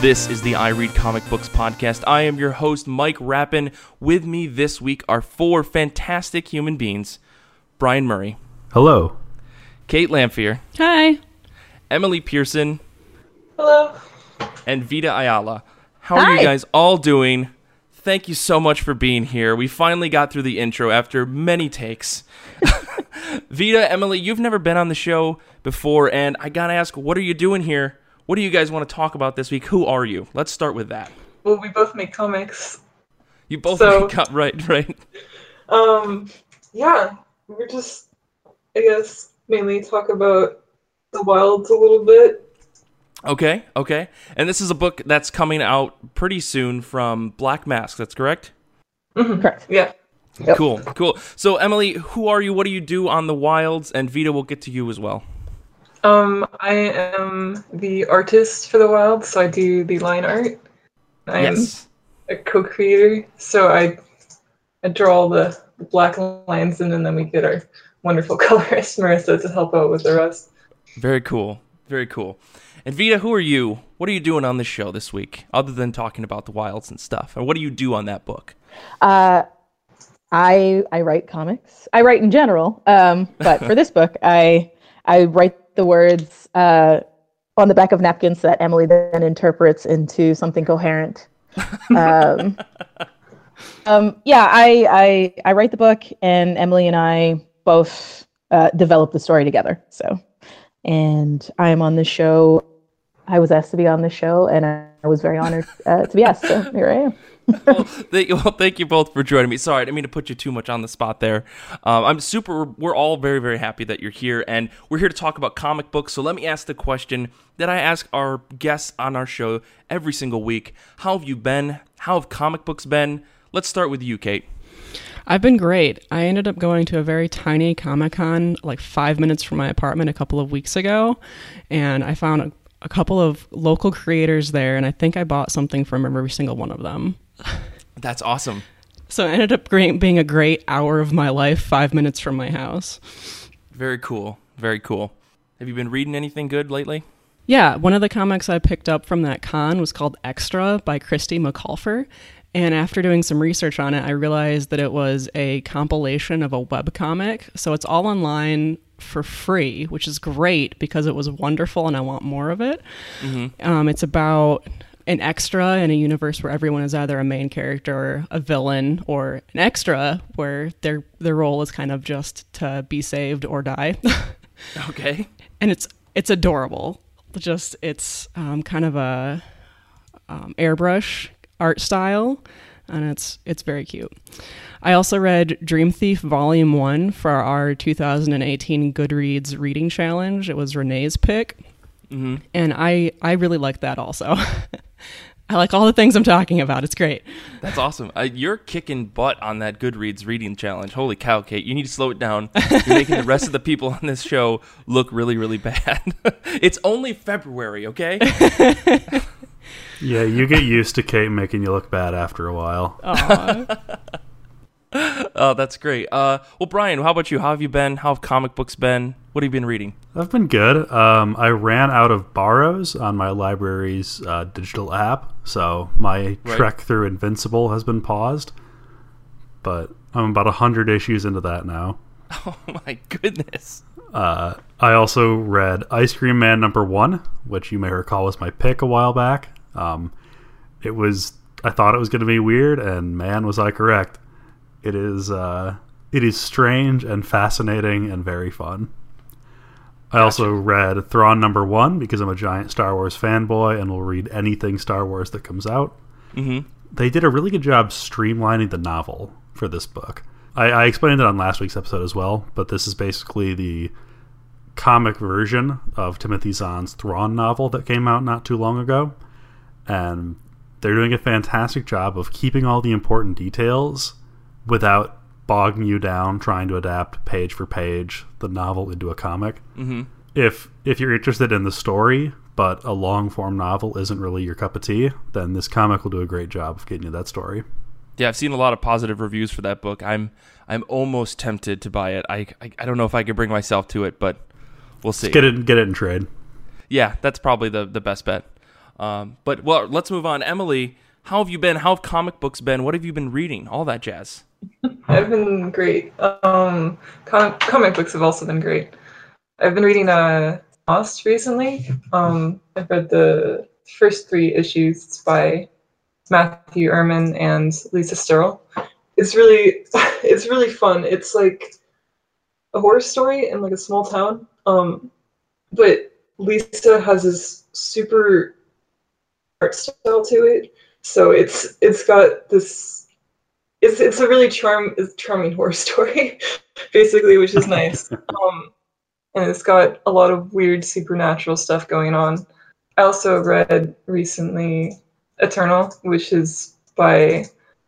This is the I Read Comic Books podcast. I am your host, Mike Rappin. With me this week are four fantastic human beings Brian Murray, Hello. Kate Lamphere, Hi. Emily Pearson, Hello. and Vita Ayala. How are you guys all doing? Thank you so much for being here. We finally got through the intro after many takes. Vita, Emily, you've never been on the show before, and I gotta ask, what are you doing here? What do you guys want to talk about this week? Who are you? Let's start with that. Well, we both make comics. You both So- got right, right. Um, yeah, we're just, I guess, mainly talk about the wilds a little bit. Okay, okay. And this is a book that's coming out pretty soon from Black Mask, that's correct? Correct. Yeah. Cool, cool. So, Emily, who are you? What do you do on the wilds? And Vita we'll get to you as well. Um, I am the artist for the wilds, so I do the line art. I yes. am a co-creator, so I, I draw all the, the black lines in, and then we get our wonderful colorist Marissa to help out with the rest. Very cool. Very cool. And Vita, who are you? What are you doing on this show this week, other than talking about the wilds and stuff? And what do you do on that book? Uh, I I write comics. I write in general, um, but for this book, I I write the words uh, on the back of napkins that Emily then interprets into something coherent. Um, um, yeah, I, I I write the book, and Emily and I both uh, develop the story together. So, and I am on the show. I was asked to be on the show, and I, I was very honored uh, to be asked. So here I am. well, thank, well, thank you both for joining me. Sorry, I didn't mean to put you too much on the spot there. Um, I'm super. We're all very, very happy that you're here, and we're here to talk about comic books. So let me ask the question that I ask our guests on our show every single week: How have you been? How have comic books been? Let's start with you, Kate. I've been great. I ended up going to a very tiny Comic Con, like five minutes from my apartment, a couple of weeks ago, and I found a, couple of local creators there, and I think I bought something from every single one of them. That's awesome. So it ended up great, being a great hour of my life, five minutes from my house. Very cool. Very cool. Have you been reading anything good lately? Yeah, one of the comics I picked up from that con was called Extra by Christy McCulfer. And after doing some research on it, I realized that it was a compilation of a webcomic. So it's all online for free, which is great because it was wonderful and I want more of it. Um, it's about an extra in a universe where everyone is either a main character or a villain or an extra where their their role is kind of just to be saved or die. Okay. and it's it's adorable. Just it's um, kind of a um, airbrush art style, and it's it's very cute. I also read Dream Thief Volume One for our 2018 Goodreads reading challenge. It was Renee's pick, hmm and I I really liked that also. I like all the things I'm talking about. It's great. That's awesome. Uh, you're kicking butt on that Goodreads reading challenge. Holy cow, Kate! You need to slow it down. You're making the rest of the people on this show look really, really bad. it's only February, okay? Yeah, you get used to Kate making you look bad after a while. Oh, that's great. Uh, well, Brian, how about you? How have you been? How have comic books been? What have you been reading? I've been good. Um, I ran out of borrows on my library's uh, digital app, so my Right. trek through Invincible has been paused. But I'm about 100 issues into that now. Oh my goodness. Uh, I also read Ice Cream Man number one, which you may recall was my pick a while back. Um, it was I thought it was going to be weird, and man, was I correct. It is uh, it is strange and fascinating and very fun. I also read Thrawn number one because I'm a giant Star Wars fanboy and will read anything Star Wars that comes out hmm they did a really good job streamlining the novel for this book. I, I explained it on last week's episode as well, but this is basically the comic version of Timothy Zahn's Thrawn novel that came out not too long ago. And they're doing a fantastic job of keeping all the important details without bogging you down trying to adapt page for page the novel into a comic. hmm If if you're interested in the story, but a long form novel isn't really your cup of tea, then this comic will do a great job of getting you that story. Yeah, I've seen a lot of positive reviews for that book. I'm I'm almost tempted to buy it. I I, I don't know if I could bring myself to it, but we'll see. Get it get it in trade. Yeah, that's probably the the best bet. Um, but well, let's move on. Emily, how have you been? How have comic books been? What have you been reading? All that jazz. I've been great. Um, com- comic books have also been great. I've been reading uh, Lost recently. Um, I've read the first three issues it's by Matthew Erman and Lisa Sterle. It's really, it's really fun. It's like a horror story in like a small town. Um, but Lisa has this super art style to it, so it's it's got this. It's it's a really charm charming horror story, basically, which is nice. um, and it's got a lot of weird supernatural stuff going on. I also read recently Eternal, which is by I'm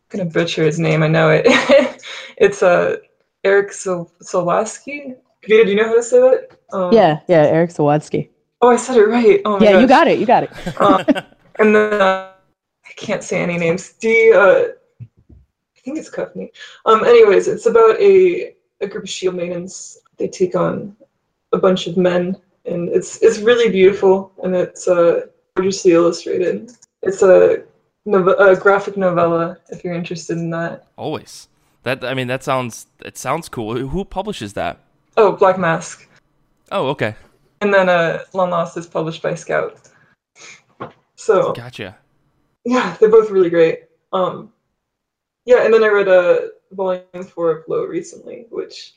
gonna butcher his name. I know it. it's a uh, Eric Sil- Silwatsky. Vita, do you know how to say that? Um, yeah, yeah, Eric Zawadzki. Oh, I said it right. Oh yeah, gosh. you got it. You got it. um, and then uh, I can't say any names. D. Uh, I think it's Cuffney. Um. Anyways, it's about a a group of shield maidens. They take on a bunch of men, and it's it's really beautiful, and it's uh, gorgeously illustrated. It's a, a graphic novella. If you're interested in that. Always. That I mean, that sounds it sounds cool. Who publishes that? Oh, Black Mask. Oh, okay. And then uh, Long Lost is published by Scout. So gotcha. Yeah, they're both really great. Um, yeah, and then I read a uh, volume four of Low recently, which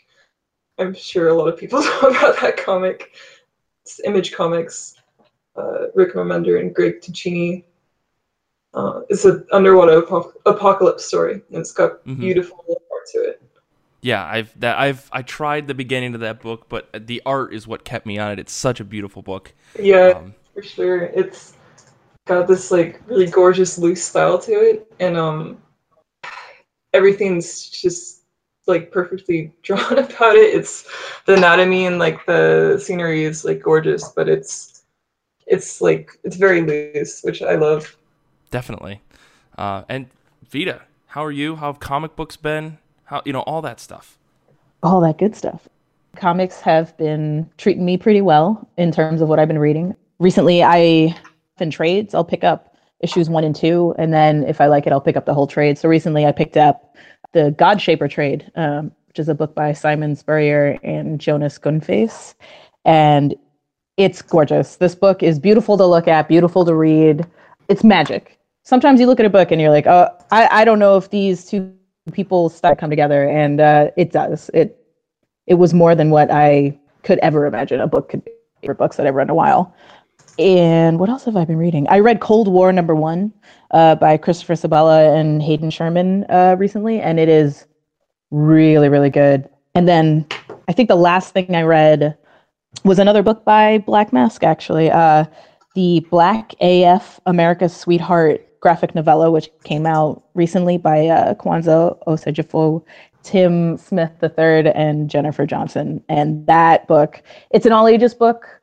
I'm sure a lot of people know about that comic. It's Image Comics, uh, Rick Remender and Greg Tocchini. Uh, it's an underwater ap- apocalypse story, and it's got mm-hmm. beautiful art to it. Yeah, I've that I've I tried the beginning of that book, but the art is what kept me on it. It's such a beautiful book. Yeah, um, for sure. It's got this like really gorgeous loose style to it, and um, everything's just like perfectly drawn about it. It's the anatomy and like the scenery is like gorgeous, but it's it's like it's very loose, which I love definitely. Uh, and Vita, how are you? How have comic books been? How you know all that stuff? All that good stuff. Comics have been treating me pretty well in terms of what I've been reading. Recently, I in trades. I'll pick up issues one and two, and then if I like it, I'll pick up the whole trade. So recently, I picked up the God Shaper trade, um, which is a book by Simon Spurrier and Jonas Goonface, and it's gorgeous. This book is beautiful to look at, beautiful to read. It's magic sometimes you look at a book and you're like, oh, I, I don't know if these two people start come together, and uh, it does. It it was more than what I could ever imagine a book could be for books that I've read in a while. And what else have I been reading? I read Cold War number one uh, by Christopher Sebela and Hayden Sherman uh, recently, and it is really, really good. And then I think the last thing I read was another book by Black Mask, actually. Uh, the Black AF America's Sweetheart graphic novella, which came out recently by uh, Kwanza Osajyefo, Tim Smith III, and Jennifer Johnson. And that book, it's an all ages book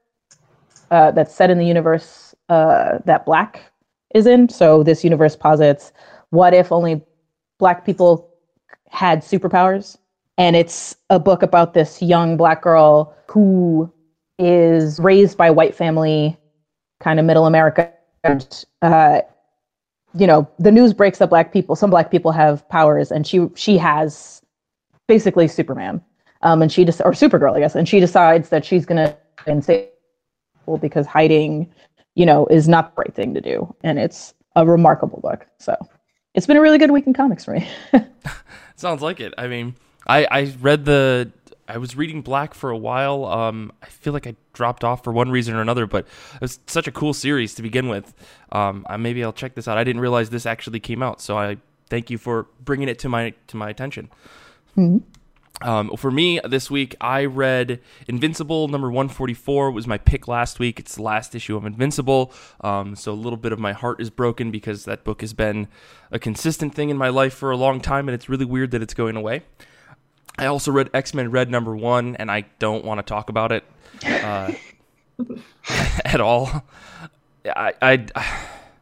uh, that's set in the universe uh, that Black is in. So this universe posits what if only Black people had superpowers? And it's a book about this young Black girl who is raised by white family, kind of middle America. And, uh, you know the news breaks that black people some black people have powers and she she has basically superman um and she just or supergirl i guess and she decides that she's gonna and say well because hiding you know is not the right thing to do and it's a remarkable book so it's been a really good week in comics for me sounds like it i mean i i read the I was reading Black for a while. Um, I feel like I dropped off for one reason or another, but it was such a cool series to begin with. Um, I, maybe I'll check this out. I didn't realize this actually came out, so I thank you for bringing it to my to my attention. Mm-hmm. Um, for me this week, I read Invincible number 144 was my pick last week. It's the last issue of Invincible, um, so a little bit of my heart is broken because that book has been a consistent thing in my life for a long time, and it's really weird that it's going away. I also read X Men Red number one, and I don't want to talk about it uh, at all. I, I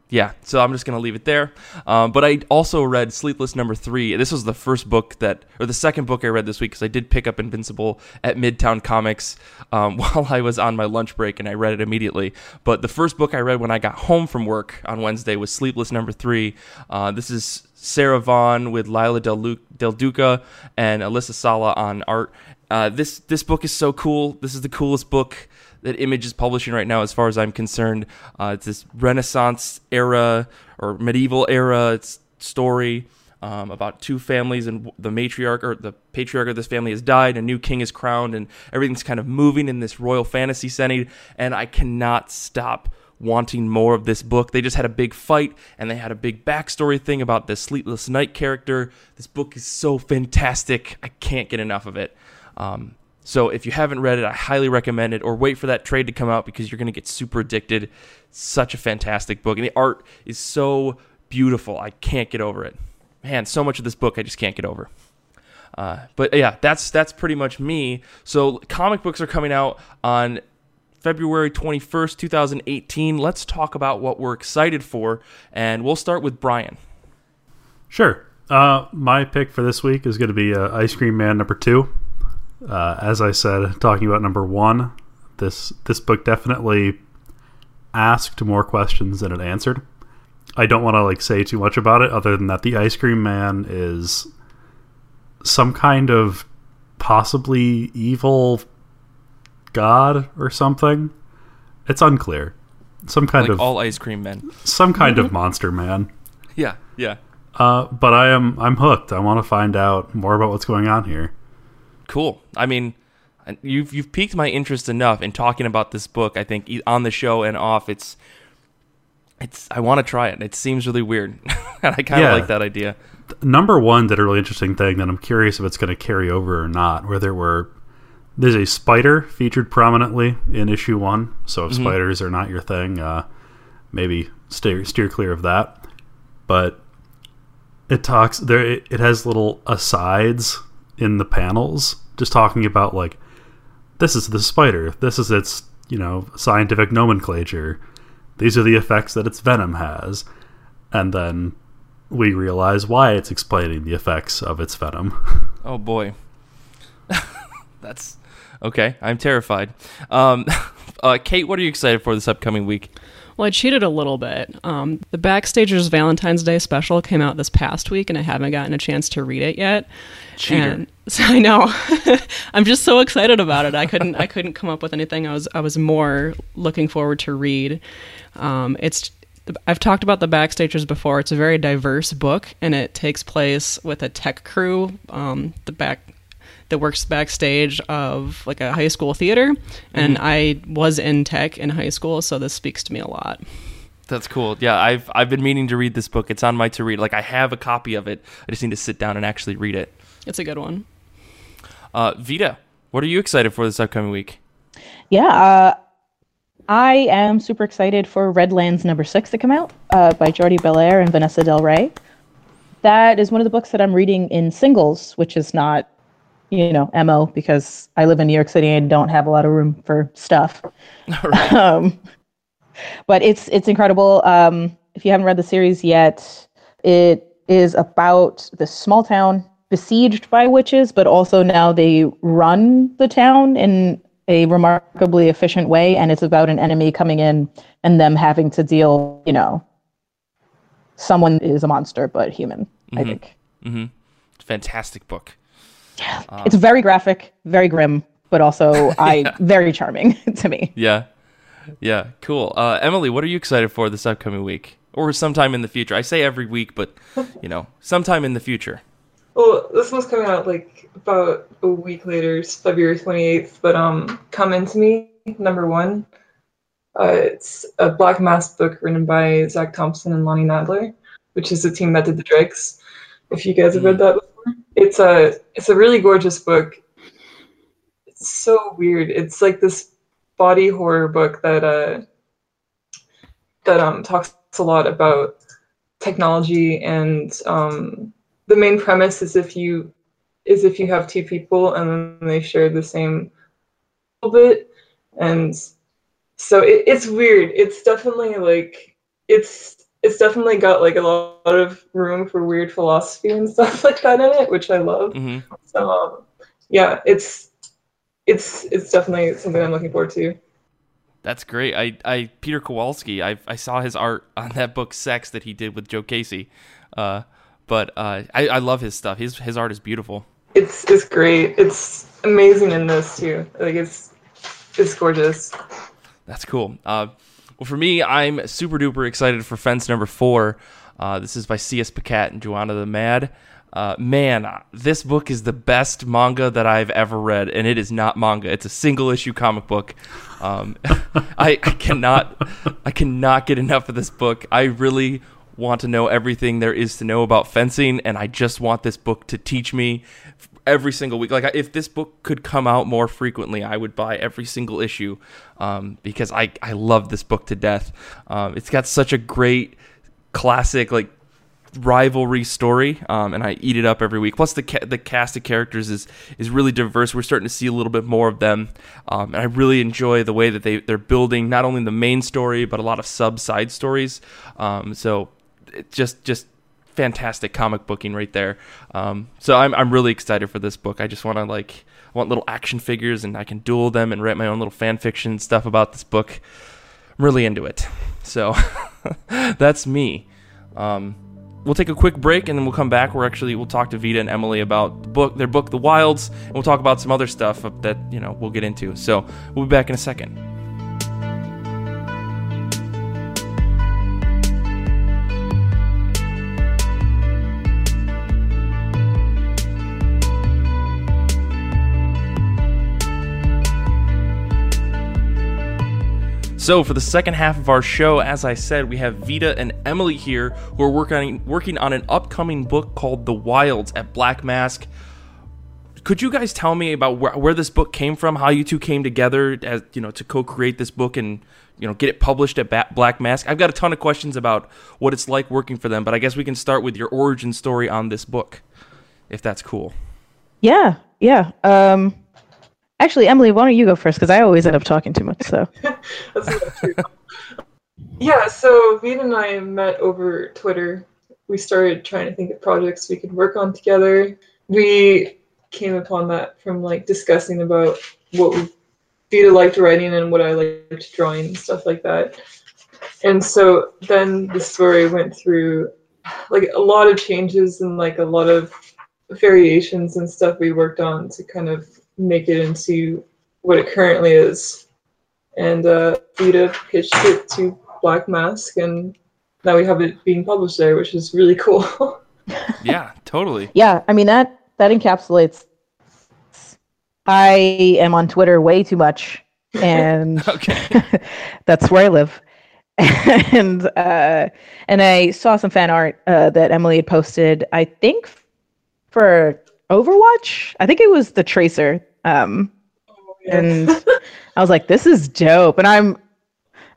yeah, so I'm just gonna leave it there. Um, but I also read Sleepless Number Three. This was the first book that, or the second book I read this week because I did pick up Invincible at Midtown Comics um, while I was on my lunch break, and I read it immediately. But the first book I read when I got home from work on Wednesday was Sleepless Number Three. Uh, this is Sarah Vaughn with Leila Del, Del Duca and Alissa Sallah on art. Uh, this this book is so cool. This is the coolest book that Image is publishing right now, as far as I'm concerned. Uh, it's this Renaissance era or medieval era story um, about two families, and the matriarch or the patriarch of this family has died, a new king is crowned, and everything's kind of moving in this royal fantasy setting. And I cannot stop wanting more of this book. They just had a big fight and they had a big backstory thing about the Sleepless Night character. This book is so fantastic. I can't get enough of it. Um, so if you haven't read it, I highly recommend it or wait for that trade to come out because you're going to get super addicted. Such a fantastic book. And the art is so beautiful. I can't get over it. Man, so much of this book I just can't get over. Uh, but yeah, that's that's pretty much me. So comic books are coming out on February 21st, 2018. Let's talk about what we're excited for, and we'll start with Brian. Sure. Uh, my pick for this week is going to be uh, Ice Cream Man number two. Uh, as I said, talking about number one, this this book definitely asked more questions than it answered. I don't want to like say too much about it, other than that the Ice Cream Man is some kind of possibly evil god or something. It's unclear. Some kind like of all ice cream men. Some kind mm-hmm. of monster man. Yeah, yeah. Uh, but I am I'm hooked. I want to find out more about what's going on here cool. I mean, you've you've piqued my interest enough in talking about this book. I think on the show and off, it's it's I want to try it. It seems really weird, and I kind of yeah. like that idea. Number one did a really interesting thing that I'm curious if it's going to carry over or not. Where there were there's a spider featured prominently in issue one. So if mm-hmm. spiders are not your thing, uh, maybe steer steer clear of that. But it talks there. It, it has little asides in the panels, just talking about like this is the spider, this is its you know scientific nomenclature, these are the effects that its venom has, and then we realize why it's explaining the effects of its venom. Oh boy, that's okay. I'm terrified. Um, uh, Kate, what are you excited for this upcoming week? Well, I cheated a little bit. Um, the Backstagers Valentine's Day special came out this past week, and I haven't gotten a chance to read it yet. Cheater. And so I know. I'm just so excited about it. I couldn't. I couldn't come up with anything. I was. I was more looking forward to read. Um, it's. I've talked about the Backstagers before. It's a very diverse book, and it takes place with a tech crew. Um, the back that works backstage of like a high school theater, and mm-hmm. I was in tech in high school, so this speaks to me a lot. That's cool. Yeah, I've I've been meaning to read this book. It's on my to read. Like I have a copy of it. I just need to sit down and actually read it. It's a good one. Uh, Vita, what are you excited for this upcoming week? Yeah, uh, I am super excited for Redlands number six to come out uh, by Jordie Bellaire and Vanessa Del Rey. That is one of the books that I'm reading in singles, which is not you know, MO because I live in New York City and don't have a lot of room for stuff. Right. Um, but it's it's incredible. Um, if you haven't read the series yet, it is about the small town besieged by witches, but also now they run the town in a remarkably efficient way, and it's about an enemy coming in and them having to deal. You know, someone is a monster, but human. Mm-hmm. I think. Mm-hmm. Fantastic book. Um, it's very graphic, very grim, but also I yeah. very charming to me. Yeah, yeah, cool. Uh, Emily, what are you excited for this upcoming week, or sometime in the future? I say every week, but you know, sometime in the future. Well, this one's coming out like about a week later, it's February twenty eighth. But um, come into me number one. Uh, it's a Black Mask book written by Zac Thompson and Lonnie Nadler, which is the team that did the Dregs. If you guys have read mm. that it's a it's a really gorgeous book. It's so weird. It's like this body horror book that uh that um talks a lot about technology and um the main premise is if you is if you have two people and then they share the same little bit and so it, it's weird it's definitely like it's it's definitely got like a lot of room for weird philosophy and stuff like that in it, which I love. hmm So um, yeah, it's it's it's definitely something I'm looking forward to. That's great. I, I Peter Kowalski. I I saw his art on that book Sex that he did with Joe Casey. Uh, but uh, I I love his stuff. His his art is beautiful. It's it's great. It's amazing in this too. Like it's it's gorgeous. That's cool. Uh, well, for me, I'm super duper excited for Fence number four. Uh, this is by C.S. Pacat and Johanna the Mad. Uh, man, this book is the best manga that I've ever read, and it is not manga. It's a single issue comic book. Um, I, I cannot, I cannot get enough of this book. I really want to know everything there is to know about fencing, and I just want this book to teach me every single week. Like if this book could come out more frequently, I would buy every single issue um, because I I love this book to death. Um, it's got such a great classic like rivalry story, um, and I eat it up every week. Plus the ca- the cast of characters is is really diverse. We're starting to see a little bit more of them, um, and I really enjoy the way that they they're building not only the main story but a lot of sub side stories. Um, so just just fantastic comic booking right there. Um, so I'm I'm really excited for this book. I just want to like I want little action figures and I can duel them and write my own little fan fiction stuff about this book. I'm really into it. So that's me. Um, we'll take a quick break and then we'll come back. We're actually we'll talk to Vita and Emily about the book, their book, The Wilds, and we'll talk about some other stuff that you know we'll get into. So we'll be back in a second. So for the second half of our show, as I said, we have Vita and Emily here who are working working on an upcoming book called The Wilds at Black Mask. Could you guys tell me about where, where this book came from? How you two came together as you know to co-create this book and you know get it published at ba- Black Mask? I've got a ton of questions about what it's like working for them, but I guess we can start with your origin story on this book, if that's cool. Yeah, yeah. Um, actually, Emily, why don't you go first? Because I always end up talking too much. So That's true. yeah, so Vita and I met over Twitter. We started trying to think of projects we could work on together. We came upon that from like discussing about what we- Vita liked writing and what I liked drawing and stuff like that. And so then the story went through like a lot of changes and like a lot of variations and stuff we worked on to kind of make it into what it currently is and uh, Vita pitched it to Black Mask, and now we have it being published there, which is really cool. Yeah, totally. yeah, I mean that that encapsulates. I am on Twitter way too much, and that's where I live. and uh, and I saw some fan art uh, that Emily had posted. I think for Overwatch. I think it was the Tracer. Um, and I was like, "This is dope." And I'm,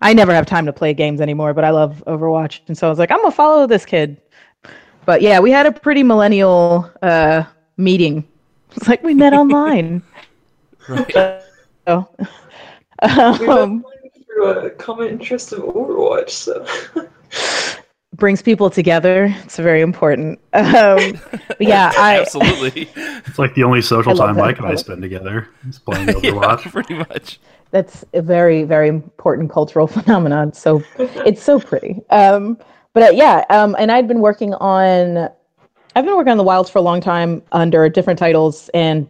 I never have time to play games anymore, but I love Overwatch, and so I was like, "I'm gonna follow this kid." But yeah, we had a pretty millennial uh, meeting. It's like we met online. Right. So, we met um, through a common interest of Overwatch, so brings people together. It's very important. Um, yeah, I Absolutely. It's like the only social I time that. Mike and I spend together is playing yeah, Overwatch. pretty much. that's a very very important cultural phenomenon so it's so pretty um but uh, yeah um and i'd been working on i've been working on the wilds for a long time under different titles and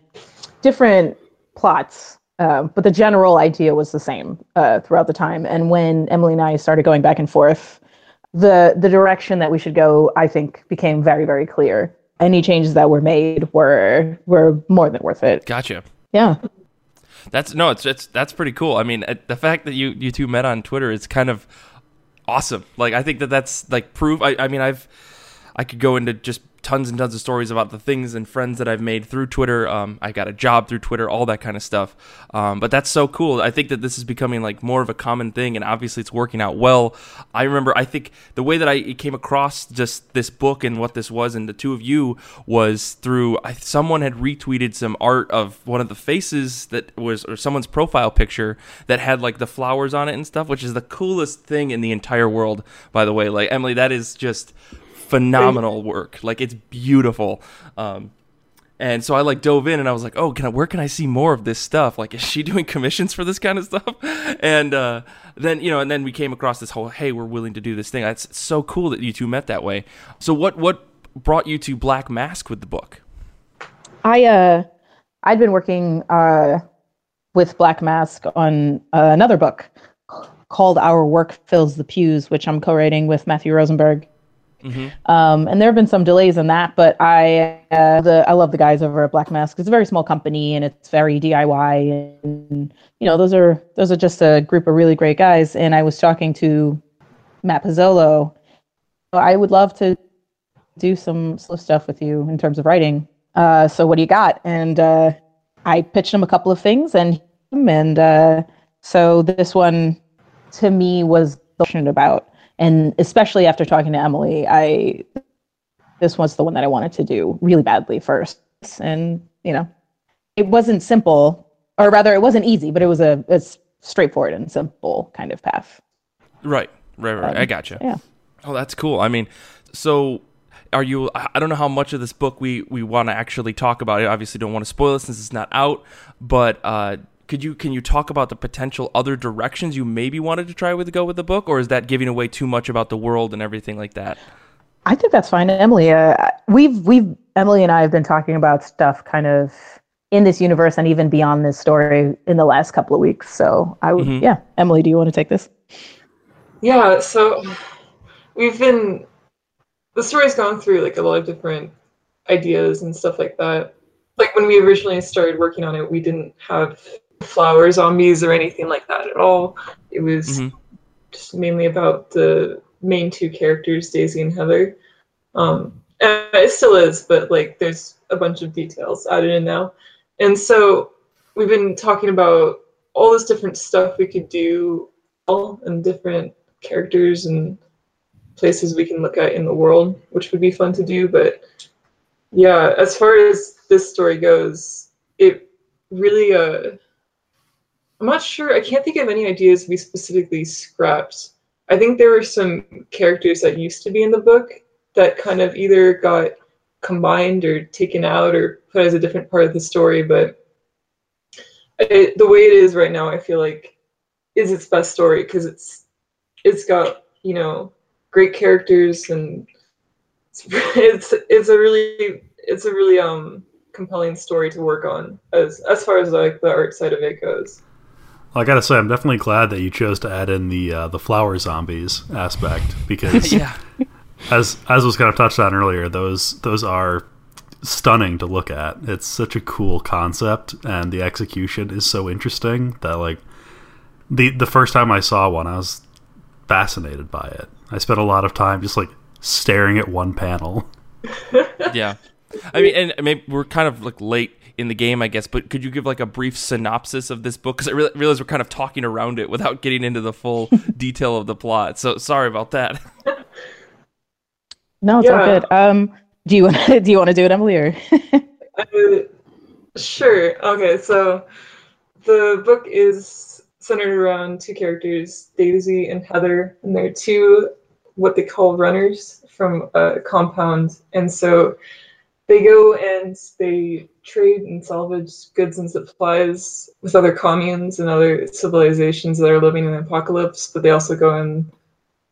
different plots um, but the general idea was the same uh, throughout the time and when emily and i started going back and forth the the direction that we should go i think became very very clear any changes that were made were were more than worth it Gotcha. yeah That's no, it's it's that's pretty cool. I mean, uh, the fact that you you two met on Twitter is kind of awesome. Like, I think that that's like proof. I I mean, I've I could go into just tons and tons of stories about the things and friends that I've made through Twitter. Um, I got a job through Twitter, all that kind of stuff. Um, but that's so cool. I think that this is becoming like more of a common thing, and obviously it's working out well. I remember, I think the way that I came across just this book and what this was, and the two of you was through I, someone had retweeted some art of one of the faces that was, or someone's profile picture that had like the flowers on it and stuff, which is the coolest thing in the entire world, by the way. Like, Emily, that is just phenomenal work. Like it's beautiful. Um, and so I like dove in and I was like, oh, can I, where can I see more of this stuff? Like, is she doing commissions for this kind of stuff? And uh, then, you know, and then we came across this whole, hey, we're willing to do this thing. That's so cool that you two met that way. So what, what brought you to Black Mask with the book? I, uh, I'd been working, uh, with Black Mask on uh, another book called Our Work Fills the Pews, which I'm co-writing with Matthew Rosenberg. Mm-hmm. Um, and there have been some delays in that, but I uh, the I love the guys over at Black Mask. It's a very small company and it's very DIY, and you know those are those are just a group of really great guys. And I was talking to Matt Pizzolo. I would love to do some stuff with you in terms of writing. Uh, so what do you got? And uh, I pitched him a couple of things, and and uh, so this one to me was passionate about and especially after talking to Emily, I this was the one that I wanted to do really badly first. And you know, it wasn't simple, or rather, it wasn't easy, but it was a, a straightforward and simple kind of path. Right, right, right. Um, I gotcha. Yeah. Oh, that's cool. I mean, so are you i don't know how much of this book we we want to actually talk about i obviously don't want to spoil it since it's not out but uh could you can you talk about the potential other directions you maybe wanted to try with go with the book, or is that giving away too much about the world and everything like that? I think that's fine, Emily. Uh, we've we've Emily and I have been talking about stuff kind of in this universe and even beyond this story in the last couple of weeks. So I would, mm-hmm. yeah, Emily, do you want to take this? Yeah. So we've been the story's gone through like a lot of different ideas and stuff like that. Like when we originally started working on it, we didn't have flower zombies or anything like that at all. It was mm-hmm. just mainly about the main two characters, Daisy and Heather. Um, and it still is, but like there's a bunch of details added in now. And so we've been talking about all this different stuff we could do all and different characters and places we can look at in the world, which would be fun to do. But yeah, as far as this story goes, it really uh I'm not sure. I can't think of any ideas we specifically scrapped. I think there were some characters that used to be in the book that kind of either got combined or taken out or put as a different part of the story. But it, the way it is right now, I feel like is its best story because it's it's got you know great characters and it's it's it's a really it's a really um compelling story to work on as as far as like the art side of it goes. I gotta say, I'm definitely glad that you chose to add in the uh, the flower zombies aspect because, yeah. as as was kind of touched on earlier, those those are stunning to look at. It's such a cool concept, and the execution is so interesting that like the the first time I saw one, I was fascinated by it. I spent a lot of time just like staring at one panel. yeah, I mean, and maybe we're kind of like late in the game, I guess. But could you give like a brief synopsis of this book? Because I re- realize we're kind of talking around it without getting into the full detail of the plot. So sorry about that. no, it's yeah. all good. Um, do you want to do you want to do it, Emily? Or uh, sure. Okay, so the book is centered around two characters, Daisy and Heather, and they're two what they call runners from a compound, and so they go and they trade and salvage goods and supplies with other communes and other civilizations that are living in the apocalypse, but they also go and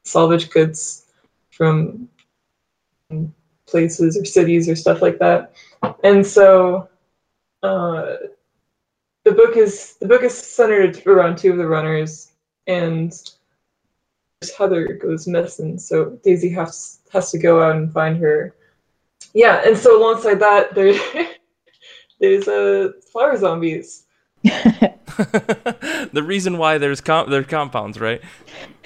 salvage goods from places or cities or stuff like that. And so uh, the book is the book is centered around two of the runners and Heather goes missing, so Daisy has has to go out and find her yeah, and so alongside that, there, there's uh, flower zombies. the reason why there's com- there's compounds, right?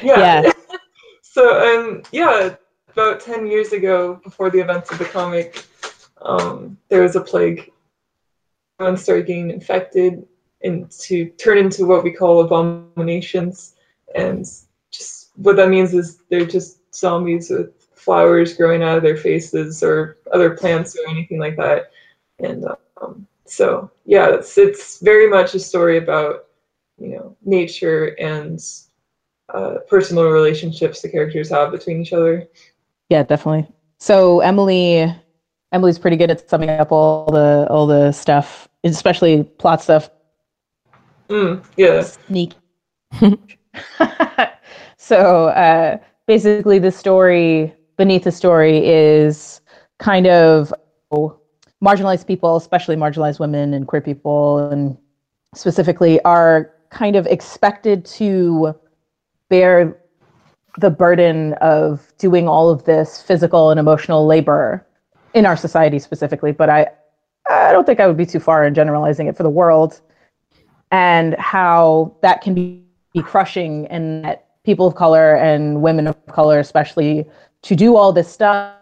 Yeah. yeah. so um, yeah, about 10 years ago, before the events of the comic, um, there was a plague. Everyone started getting infected and to turn into what we call abominations. And just what that means is they're just zombies with flowers growing out of their faces or other plants or anything like that. And um, so, yeah, it's, it's very much a story about, you know, nature and uh, personal relationships the characters have between each other. Yeah, definitely. So Emily, Emily's pretty good at summing up all the all the stuff, especially plot stuff. Mm, yeah. Sneak. so uh, basically, the story beneath the story is kind of marginalized people, especially marginalized women and queer people, and specifically, are kind of expected to bear the burden of doing all of this physical and emotional labor in our society specifically, but I I don't think I would be too far in generalizing it for the world and how that can be, crushing and that people of color and women of color especially to do all this stuff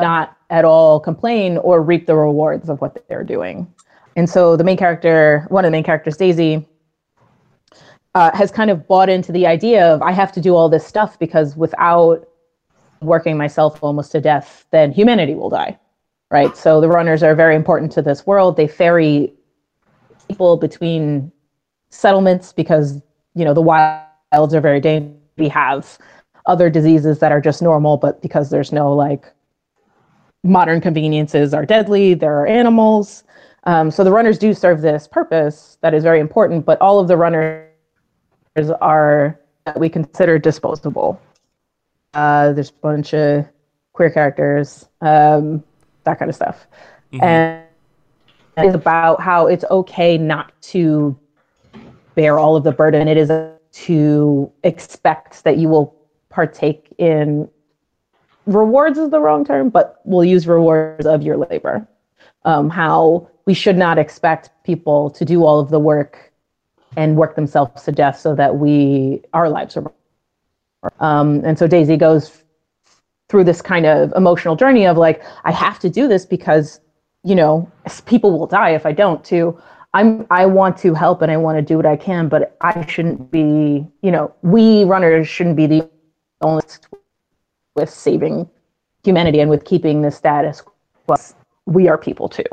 not at all complain or reap the rewards of what they're doing. And so the main character, one of the main characters, Daisy, uh, has kind of bought into the idea of I have to do all this stuff because without working myself almost to death, then humanity will die. Right. So the runners are very important to this world. They ferry people between settlements because, you know, the wilds are very dangerous. We have other diseases that are just normal, but because there's no like modern conveniences are deadly, there are animals. Um, so the runners do serve this purpose that is very important, but all of the runners are that we consider disposable. Uh, there's a bunch of queer characters, um, that kind of stuff, mm-hmm. and it's about how it's okay not to bear all of the burden. It is to expect that you will partake in rewards is the wrong term, but we'll use rewards of your labor. Um, how we should not expect people to do all of the work and work themselves to death so that we our lives are um, and so daisy goes through this kind of emotional journey of like i have to do this because you know people will die if i don't too i'm i want to help and i want to do what i can but i shouldn't be you know we runners shouldn't be the only with saving humanity and with keeping the status quo we are people too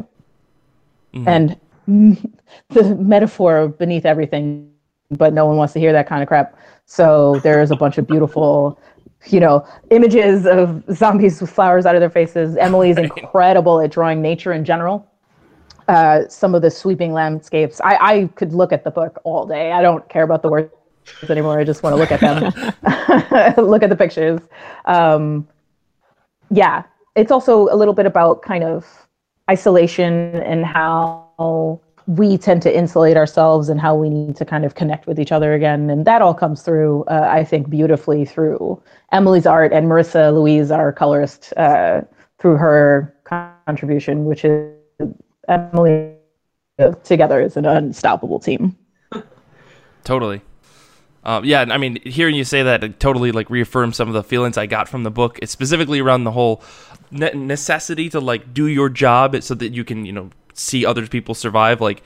mm-hmm. and the metaphor beneath everything, but no one wants to hear that kind of crap. So there's a bunch of beautiful, you know, images of zombies with flowers out of their faces. Emily's incredible at drawing nature in general. Uh, some of the sweeping landscapes. I, I could look at the book all day. I don't care about the words anymore. I just want to look at them, look at the pictures. Um, yeah, it's also a little bit about kind of isolation and how we tend to insulate ourselves and how we need to kind of connect with each other again. And that all comes through, uh, I think, beautifully through Emily's art and Marissa Louise, our colorist, uh, through her contribution, which is Emily together is an unstoppable team. Totally. Um, yeah, I mean, hearing you say that it totally like reaffirms some of the feelings I got from the book. It's specifically around the whole necessity to like do your job so that you can, you know, see other people survive. Like,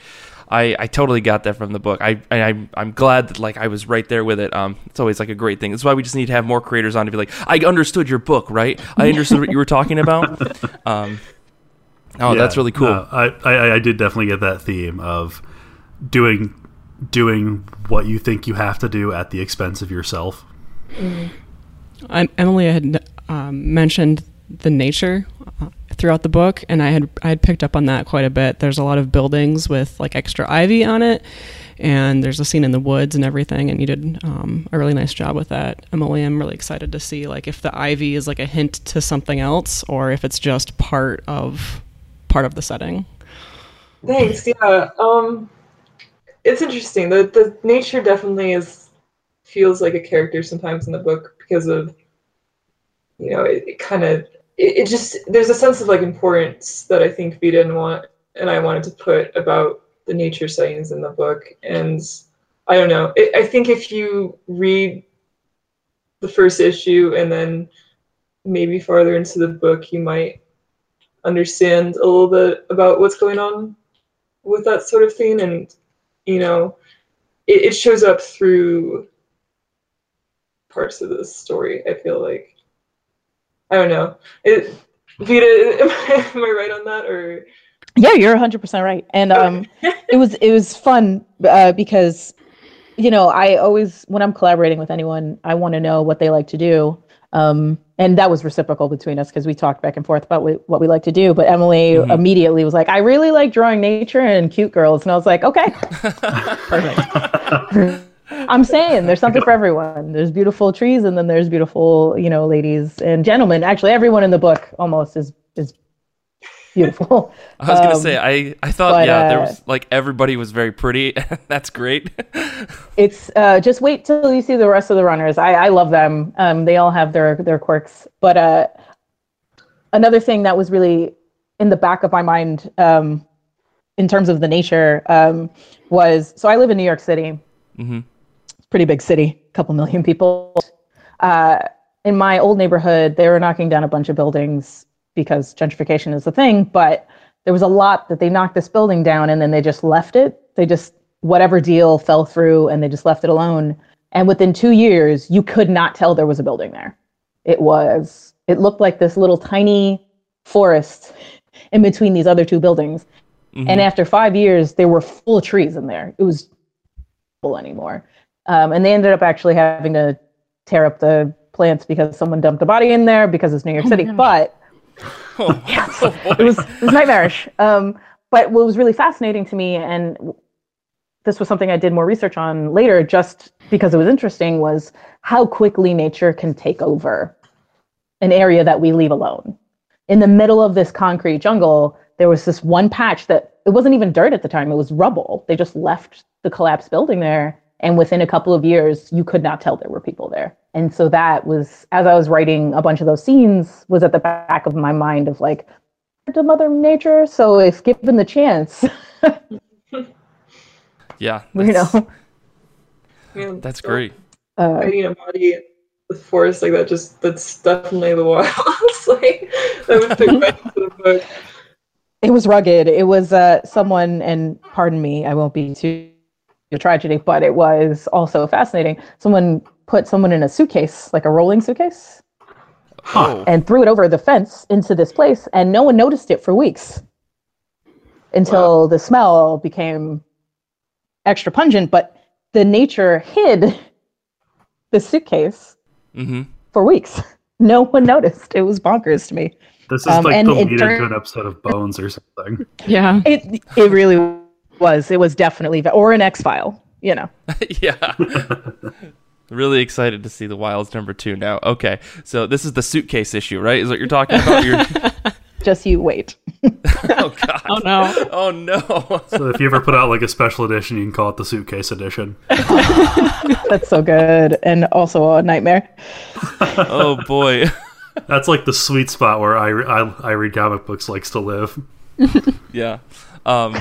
I, I totally got that from the book. I, I I'm glad that like I was right there with it. Um, it's always like a great thing. That's why we just need to have more creators on to be like, I understood your book, right? I understood what you were talking about. Um, oh, yeah, that's really cool. No, I, I I did definitely get that theme of doing doing what you think you have to do at the expense of yourself. Mm. I, Emily had um, mentioned the nature uh, throughout the book, and I had I had picked up on that quite a bit. There's a lot of buildings with like extra ivy on it, and there's a scene in the woods and everything. And you did um, a really nice job with that, Emily. I'm really excited to see like if the ivy is like a hint to something else, or if it's just part of part of the setting. Thanks. Yeah. Um, it's interesting. The the nature definitely is feels like a character sometimes in the book because of you know it, it kind of it, it just there's a sense of like importance that I think Vita and want and I wanted to put about the nature settings in the book. And I don't know. It, I think if you read the first issue and then maybe farther into the book, you might understand a little bit about what's going on with that sort of thing. And, you know, it, it shows up through parts of the story, I feel like. I don't know. It, Vita, am I, am I right on that? Or Yeah, you're 100% right. And um, it was it was fun uh, because you know I always when I'm collaborating with anyone, I want to know what they like to do. Um, and that was reciprocal between us because we talked back and forth about what, what we like to do. But Emily Mhm. immediately was like, "I really like drawing nature and cute girls," and I was like, "Okay, perfect." I'm saying there's something for everyone. There's beautiful trees, and then there's beautiful, you know, ladies and gentlemen. Actually, everyone in the book almost is is beautiful. I was gonna Um, say I I thought but, yeah there uh, was like everybody was very pretty. That's great. it's uh, just wait till you see the rest of the runners. I, I love them. Um, they all have their their quirks. But uh, another thing that was really in the back of my mind um, in terms of the nature um, was so I live in New York City. hmm It's a pretty big city, a couple million people. Uh, in my old neighborhood, they were knocking down a bunch of buildings because gentrification is a thing. But there was a lot that they knocked this building down and then they just left it. They just whatever deal fell through and they just left it alone. And within two years, you could not tell there was a building there. It was. It looked like this little tiny forest in between these other two buildings. Mhm. And after five years, there were full trees in there. It was full anymore. Um, and they ended up actually having to tear up the plants because someone dumped a body in there because it's New York Oh City. But Oh, Yes. oh, it was it was nightmarish. Um, but what was really fascinating to me, and this was something I did more research on later, just because it was interesting, was how quickly nature can take over an area that we leave alone. In the middle of this concrete jungle, there was this one patch that it wasn't even dirt at the time; it was rubble. They just left the collapsed building there, and within a couple of years, you could not tell there were people there. And so that was, as I was writing a bunch of those scenes, was at the back of my mind of like, to Mother Nature. So if given the chance, yeah, you know, man, that's great. uh, Hiding a body in the forest like that just that's definitely the wild. like that would fit right into the book. it was rugged. It was uh, someone, and pardon me, I won't be too a tragedy, but it was also fascinating. Someone put someone in a suitcase, like a rolling suitcase, Oh, and threw it over the fence into this place, and no one noticed it for weeks until the smell became extra pungent. But the nature hid the suitcase mm-hmm. for weeks. No one noticed. It was bonkers to me. This is Um, like and the it lead turned- into an episode of Bones or something. Yeah. It it really was. It was definitely or an X file. You know. yeah. Really excited to see the Wilds number two now. Okay, so this is the suitcase issue, right? Is what you're talking about? You're... Just you wait. oh God. Oh no. Oh no. So if you ever put out like a special edition, you can call it the suitcase edition. That's so good, and also a nightmare. oh boy. That's like the sweet spot where I, I, I read comic books likes to live. Yeah. Um.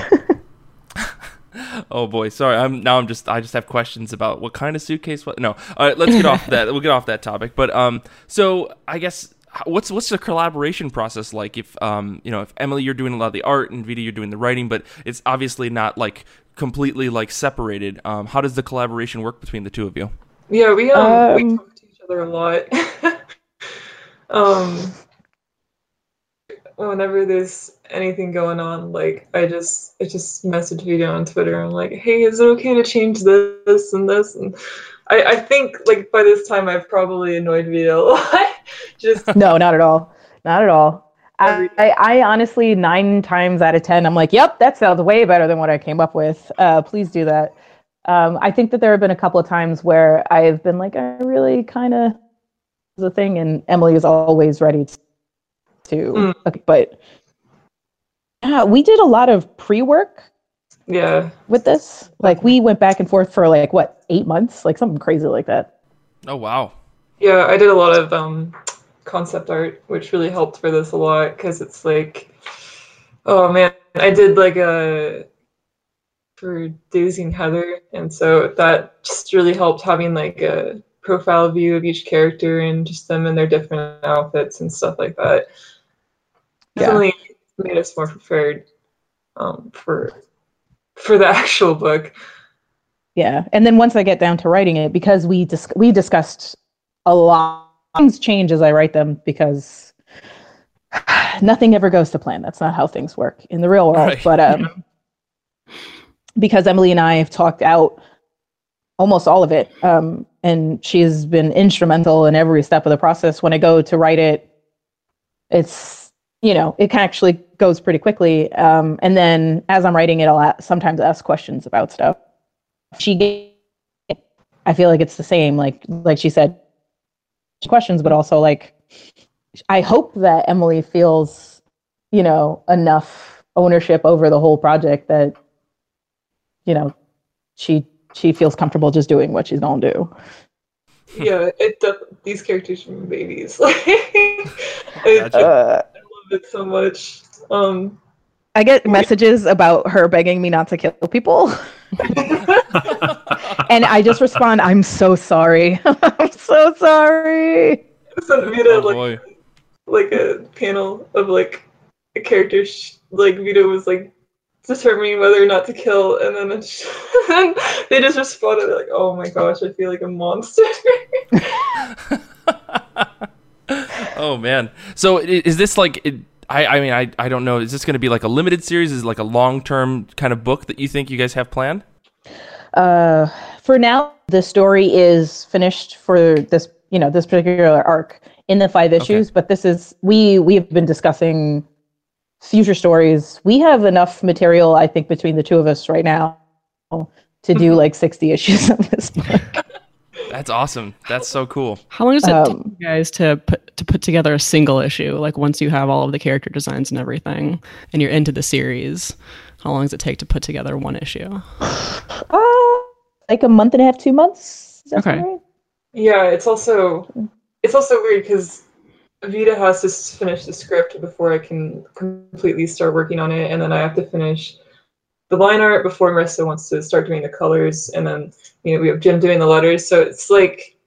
oh boy. Sorry. I'm now. I'm just. I just have questions about what kind of suitcase. What? No. All right. Let's get off that. We'll get off that topic. But um. So I guess. What's what's the collaboration process like? If um you know if Emily you're doing a lot of the art and Vita you're doing the writing, but it's obviously not like completely like separated. Um, how does the collaboration work between the two of you? Yeah, we um, we Um, talk to each other a lot. um, whenever there's anything going on, like I just I just message Vita on Twitter. I'm like, hey, is it okay to change this and this? And I I think like by this time I've probably annoyed Vita a lot. just No, not at all. Not at all. I, I, honestly nine times out of ten, I'm like, yep, that sounds way better than what I came up with. Uh, please do that. Um, I think that there have been a couple of times where I've been like, I really kind of the thing, and Emily is always ready to. Mm. Okay, but yeah, we did a lot of pre-work yeah. with this. Like we went back and forth for like what eight months, like something crazy like that. Oh wow. Yeah, I did a lot of um, concept art, which really helped for this a lot because it's like, oh man, I did like a for Daisy and Heather, and so that just really helped having like a profile view of each character and just them in their different outfits and stuff like that. Yeah. Definitely made us more prepared um, for for the actual book. Yeah, and then once I get down to writing it, because we dis- we discussed a lot things change as I write them because nothing ever goes to plan. That's not how things work in the real world. Right. But um, because Emily and I have talked out almost all of it, um, and she has been instrumental in every step of the process. When I go to write it, it's you know it actually goes pretty quickly. Um, and then as I'm writing it, I'll a- sometimes ask questions about stuff. She, gave, I feel like it's the same. Like like she said, questions, but also like I hope that Emily feels, you know, enough ownership over the whole project that, you know, she she feels comfortable just doing what she's gonna do. yeah, it def- these characters from babies. Like, I, Gotcha. Uh, I love it so much. Um, I get messages about her begging me not to kill people, and I just respond, "I'm so sorry. I'm so sorry." sent Vita Oh, like like a panel of like a character sh- like Vito was like determining whether or not to kill, and then it's and they just responded like, "Oh my gosh, I feel like a monster." oh man. So is this like? It, I I mean I I don't know. Is this going to be like a limited series? Is it like a long term kind of book that you think you guys have planned? Uh, for now, the story is finished for this, you know, this particular arc in the five issues. But this is we we have been discussing future stories. We have enough material, I think, between the two of us right now to do like sixty issues of this book. That's awesome. That's so cool. How long does it take Um, you guys to put to put together a single issue? Like once you have all of the character designs and everything, and you're into the series, how long does it take to put together one issue? Uh, like a month and a half, two months. Is that Okay. right? yeah, it's also it's also weird because Vita has to finish the script before I can completely start working on it, and then I have to finish the line art before Marissa wants to start doing the colors, and then you know we have Jim doing the letters. So it's like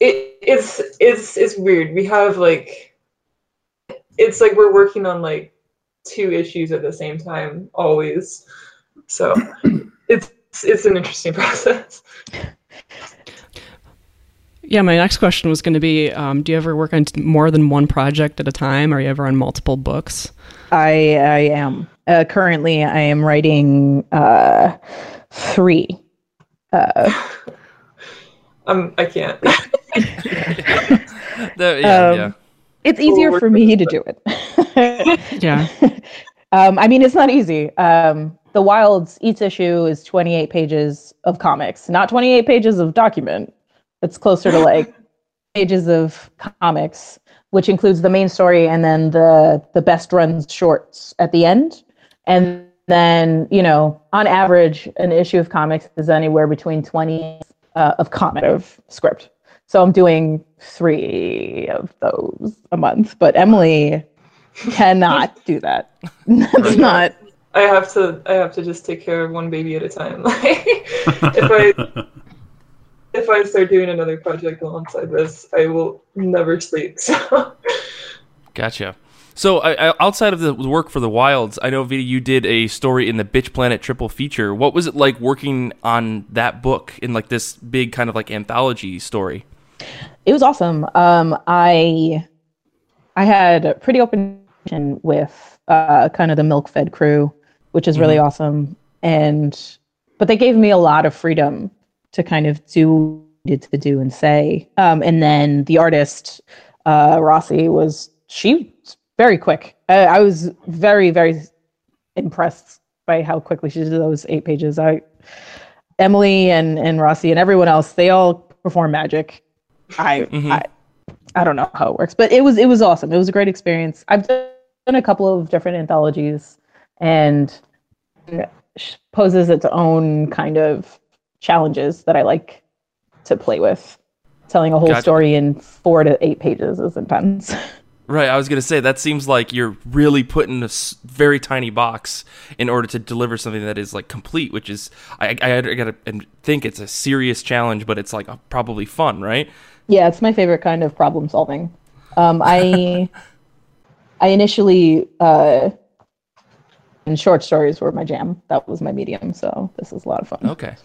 it it's it's it's weird. We have like it's like we're working on like two issues at the same time always. So it's it's an interesting process. Yeah, my next question was going to be: um, Do you ever work on t- more than one project at a time? Are you ever on multiple books? I I am uh, currently I am writing uh, three. Uh, Um, I can't. The- yeah, Um, yeah. it's easier work for me to do it. Yeah. um, I mean, it's not easy. Um, the Wilds, each issue is 28 pages of comics, not 28 pages of document. It's closer to like pages of comics, which includes the main story and then the the best runs shorts at the end. And then, you know, on average, an issue of comics is anywhere between 20 uh, of comic of script. So I'm doing three of those a month, but Emily cannot do that. That's not. I have to. I have to just take care of one baby at a time. Like, if I if I start doing another project alongside this, I will never sleep. So Gotcha. So, I, I, outside of the work for the Wilds, I know Vita, you did a story in the Bitch Planet triple feature. What was it like working on that book in like this big kind of like anthology story? It was awesome. Um, I I had a pretty open conversation with uh, kind of the milk fed crew, which is really awesome. And but they gave me a lot of freedom to kind of do what needed to do and say. Um, and then the artist uh, Rossi was she was very quick. I, I was very very impressed by how quickly she did those eight pages. I Emily and and Rossi and everyone else they all perform magic. I, Mhm. I I don't know how it works, but it was it was awesome. It was a great experience. I've done a couple of different anthologies, and it poses its own kind of challenges that I like to play with. Telling a whole Gotcha. story in four to eight pages is intense. Right, I was gonna say that seems like you're really put in a very tiny box in order to deliver something that is like complete, which is I, I, I gotta think it's a serious challenge, but it's like uh, probably fun, right? Yeah, it's my favorite kind of problem solving. Um, I I initially uh, and short stories were my jam. That was my medium. So this is a lot of fun. Okay,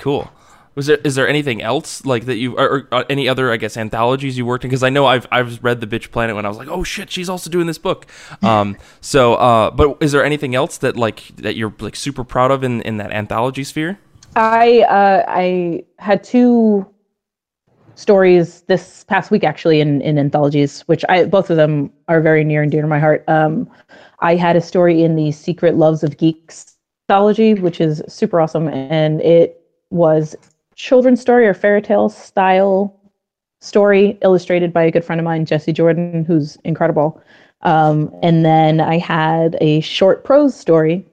cool. Was there is there anything else like that you or, or uh, any other I guess anthologies you worked in? Because I know I've I've read the Bitch Planet when I was like, oh shit, she's also doing this book. Um, so, uh, but is there anything else that like that you're like super proud of in in that anthology sphere? I uh, I had two stories this past week actually in, in anthologies, which I both of them are very near and dear to my heart. Um, I had a story in the Secret Loves of Geeks anthology, which is super awesome, and it was children's story or fairy tale style story illustrated by a good friend of mine, Jesse Jordan, who's incredible. Um, and then I had a short prose story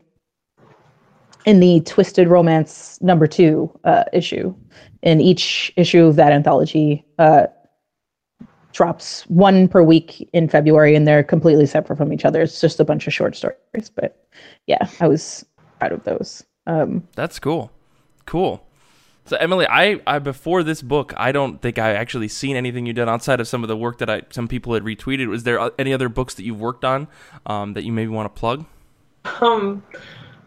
in the Twisted Romance number two uh, issue. And each issue of that anthology uh, drops one per week in February, and they're completely separate from each other. It's just a bunch of short stories. But yeah, I was proud of those. Um, That's cool. Cool. So Emily, I, I before this book, I don't think I actually seen anything you did outside of some of the work that I some people had retweeted. Was there uh, any other books that you've worked on um, that you maybe want to plug? Um,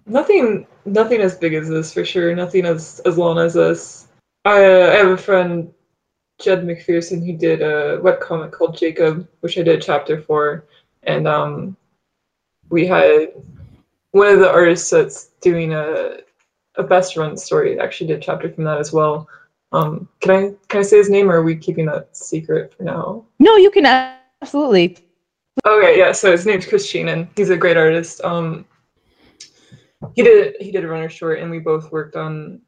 nothing, nothing as big as this for sure. Nothing as as long as this. I, uh, I have a friend, Jed McPherson, who did a webcomic called Jacob, which I did chapter for, and um, we had one of the artists that's doing a a best run story actually did a chapter from that as well. Um, can I can I say his name, or are we keeping that secret for now? no, you can absolutely. Okay, yeah. So his name's Chris Sheenan. He's a great artist. Um, he did he did a runner short, and we both worked on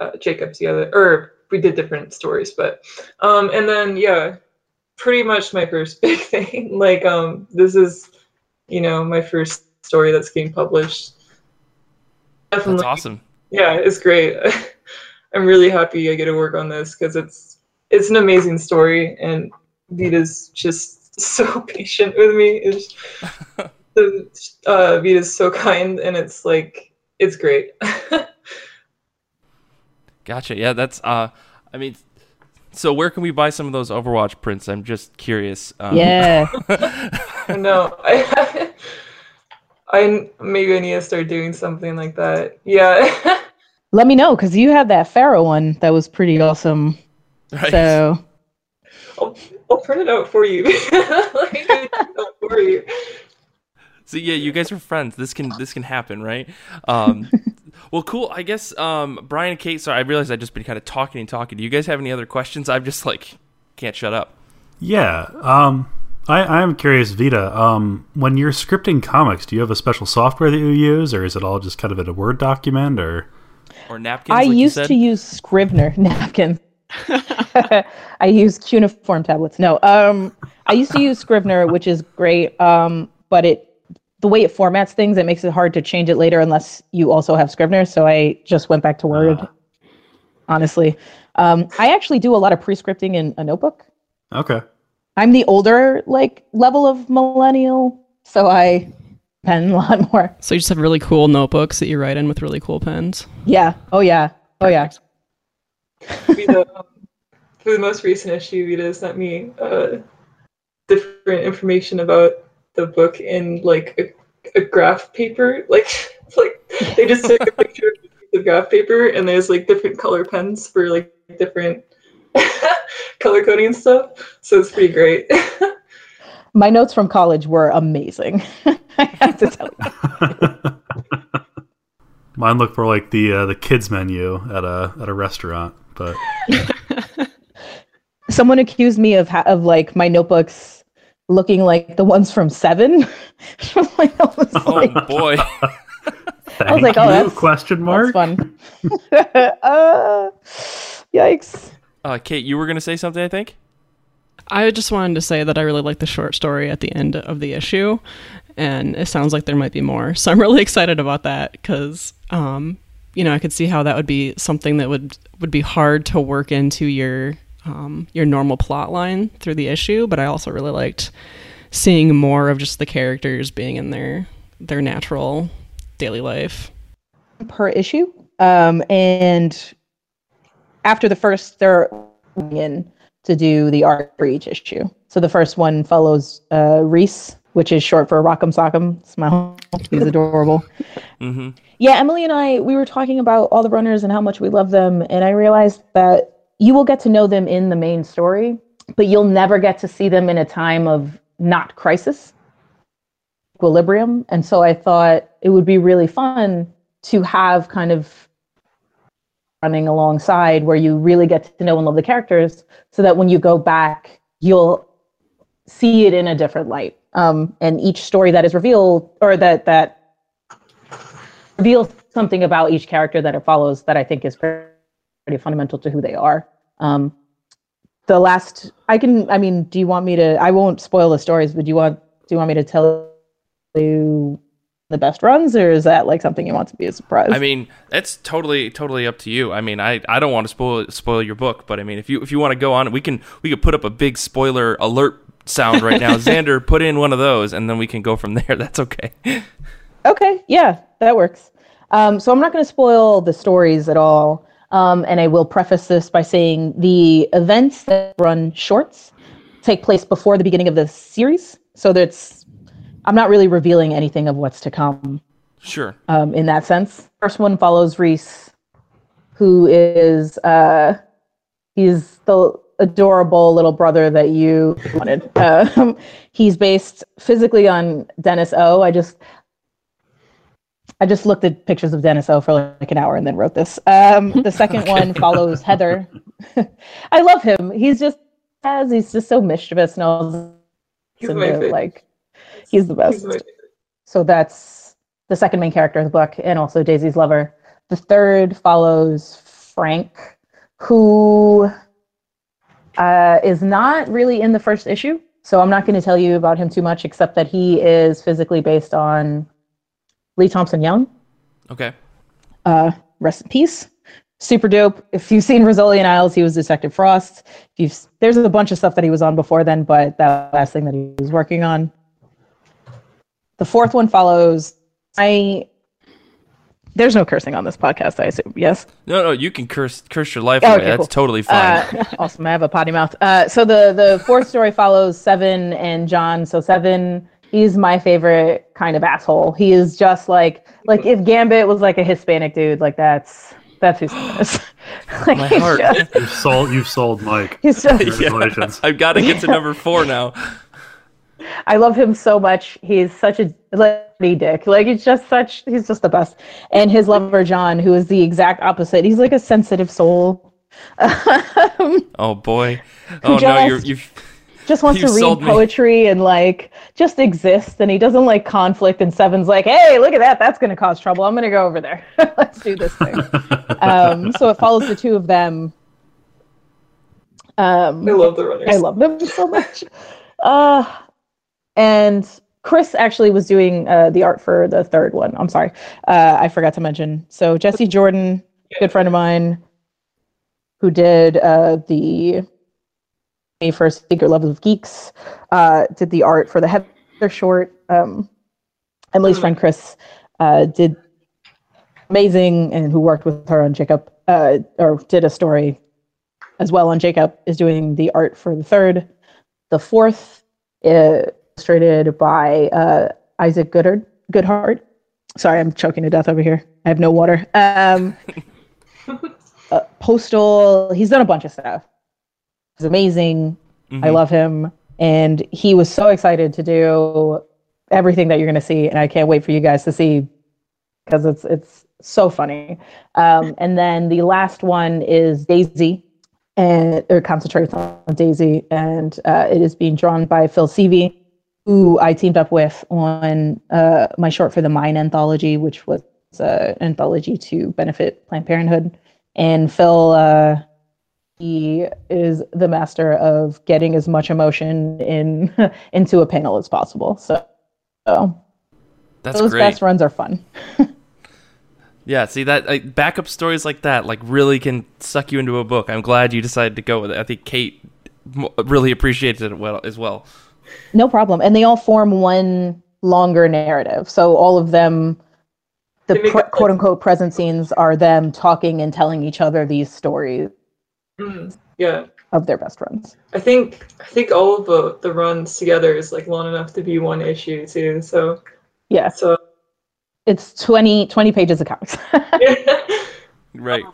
uh, Jacob together, or we did different stories. But um, and then yeah, pretty much my first big thing. like um, this is you know my first story that's getting published. Definitely, That's awesome. yeah, it's great. I'm really happy I get to work on this because it's it's an amazing story, and Vita's just so patient with me. It's, the uh, Vita's so kind, and it's like it's great. Gotcha. Yeah, that's uh, I mean, so where can we buy some of those Overwatch prints? I'm just curious. Um, Yeah. no, I, I maybe I need to start doing something like that. Yeah. Let me know because you had that Pharaoh one that was pretty awesome. Right. So I'll, I'll print it out for you. Let me do it out for you. So yeah, you guys are friends. This can this can happen, right? Um, well, cool. I guess um, Brian and Kate. Sorry, I realized I've just been kind of talking and talking. Do you guys have any other questions? I'm just like can't shut up. Yeah. Um, I, I am curious, Vita. Um, when you're scripting comics, do you have a special software that you use, or is it all just kind of in a Word document, or? Or napkins. I like you used said? to use Scrivener napkins. I use cuneiform tablets. No, um, I used to use Scrivener, which is great. Um, but it, the way it formats things, it makes it hard to change it later unless you also have Scrivener. So I just went back to Word. Ah. Honestly, um, I actually do a lot of pre-scripting in a notebook. Okay. I'm the older like level of millennial, so I pen a lot more. So you just have really cool notebooks that you write in with really cool pens. Yeah. Oh yeah. Oh yeah. Vita, um, for the most recent issue, Vita sent me uh, different information about the book in like a, a graph paper. Like, like they just took a picture of the graph paper, and there's like different color pens for like different color coding and stuff. So it's pretty great. My notes from college were amazing. I have to tell you. Mine look for like the uh, the kids menu at a at a restaurant, but Someone accused me of ha- of like my notebooks looking like the ones from Seven. like, I was Oh like, boy. thank like, oh, you? that's- question that's mark. fun. uh, yikes. Uh, Kate, you were gonna say something, I think. I just wanted to say that I really like the short story at the end of the issue, and it sounds like there might be more. So I'm really excited about that because, um, you know, I could see how that would be something that would would be hard to work into your um, your normal plot line through the issue, but I also really liked seeing more of just the characters being in their their natural daily life per issue. Um, and after the first, they're in to do the art for each issue. So the first one follows uh, Reese, which is short for Rock'em Sock'em. Smile. He's adorable. Mm-hmm. Yeah, Emily and I, we were talking about all the runners and how much we love them. And I realized that you will get to know them in the main story, but you'll never get to see them in a time of not crisis, equilibrium. And so I thought it would be really fun to have kind of running alongside where you really get to know and love the characters so that when you go back, you'll see it in a different light. Um, and each story that is revealed or that, that reveals something about each character that it follows that I think is pretty, pretty fundamental to who they are. Um, the last, I can, I mean, do you want me to? I won't spoil the stories, but do you want, do you want me to tell you the best runs, or is that like something you want to be a surprise? I mean, that's totally totally up to you. I mean, I, I don't want to spoil spoil your book, but I mean, if you if you want to go on, we can we could put up a big spoiler alert sound right now. Xander, put in one of those, and then we can go from there. That's okay. okay, yeah, that works. Um, so I'm not going to spoil the stories at all. Um, and I will preface this by saying the events that run shorts take place before the beginning of the series. So that's, I'm not really revealing anything of what's to come. Sure. Um, in that sense. First one follows Reese, who is, uh, he's the adorable little brother that you wanted. Uh, he's based physically on Dennis O. I just, I just looked at pictures of Dennis O for like an hour and then wrote this. Um, the second okay. one follows Heather. I love him. He's just as he's just so mischievous and all. He's my favorite. Like he's the best. He's so that's the second main character of the book, and also Daisy's lover. The third follows Frank, who uh, is not really in the first issue. So I'm not going to tell you about him too much, except that he is physically based on Lee Thompson Young. Okay. Uh, rest in peace. Super dope. If you've seen Rizzoli Isles, he was Detective Frost. If you've, there's a bunch of stuff that he was on before then, but that last thing that he was working on. The fourth one follows. I there's no cursing on this podcast, I assume. Yes. No, no, you can curse curse your life away. Okay, That's cool. totally fine. Uh, awesome. I have a potty mouth. Uh, so the the fourth story follows Seven and John. So Seven is my favorite kind of asshole. He is just like like if Gambit was like a Hispanic dude, like that's that's who is. like, my heart. Just, you've sold you've sold Mike. He's just, Congratulations. Yeah, I've got to get to number four now. I love him so much. He's such a lady dick. Like he's just such he's just the best. And his lover John, who is the exact opposite. He's like a sensitive soul. oh boy. Oh no, you're you've just wants you to read poetry me. and like just exist and he doesn't like conflict and seven's like hey look at that that's going to cause trouble i'm going to go over there let's do this thing um, so it follows the two of them um, i love the runners i love them so much uh, and chris actually was doing uh, the art for the third one i'm sorry uh, i forgot to mention so jesse jordan good friend of mine who did uh, the first Secret Love of Geeks, uh, did the art for the Heather short. Um, Emily's friend Chris uh, did amazing, and who worked with her on Jacob, uh, or did a story as well on Jacob, is doing the art for the third. The fourth, illustrated by uh, Isaac Goodhart. Goodhart. Sorry, I'm choking to death over here. I have no water. Um, uh, Postal. He's done a bunch of stuff. He's amazing. Mm-hmm. I love him. And he was so excited to do everything that you're going to see. And I can't wait for you guys to see because it's, it's so funny. Um, and then the last one is Daisy and it concentrates on Daisy. And uh, it is being drawn by Phil Sevy, who I teamed up with on uh, my short for the Mine anthology, which was uh, an anthology to benefit Planned Parenthood. And Phil, uh, he is the master of getting as much emotion in into a panel as possible. So, so That's those great. best runs are fun. Yeah, see that like, backup stories like that like really can suck you into a book. I'm glad you decided to go with it. I think Kate really appreciated it well as well. No problem. And they all form one longer narrative. So all of them, the They make pr- quote unquote present scenes are them talking and telling each other these stories Mm, yeah. of their best runs. I think I think all of the, the runs together is like long enough to be one issue too. So Yeah, so it's 20, 20 pages of comics. Right.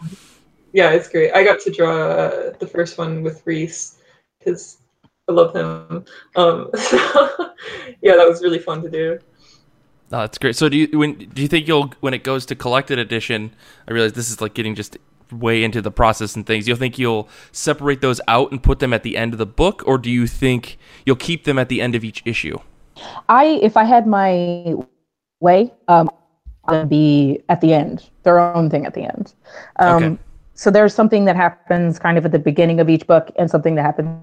yeah, it's great. I got to draw uh, the first one with Reese because I love him. Um, so yeah, that was really fun to do. Oh, that's great. So do you when do you think you'll when it goes to collected edition? I realize this is like getting just way into the process and things. You'll think you'll separate those out and put them at the end of the book, or do you think you'll keep them at the end of each issue? I, if I had my way, um, would be at the end, their own thing at the end. Um, Okay. So there's something that happens kind of at the beginning of each book and something that happens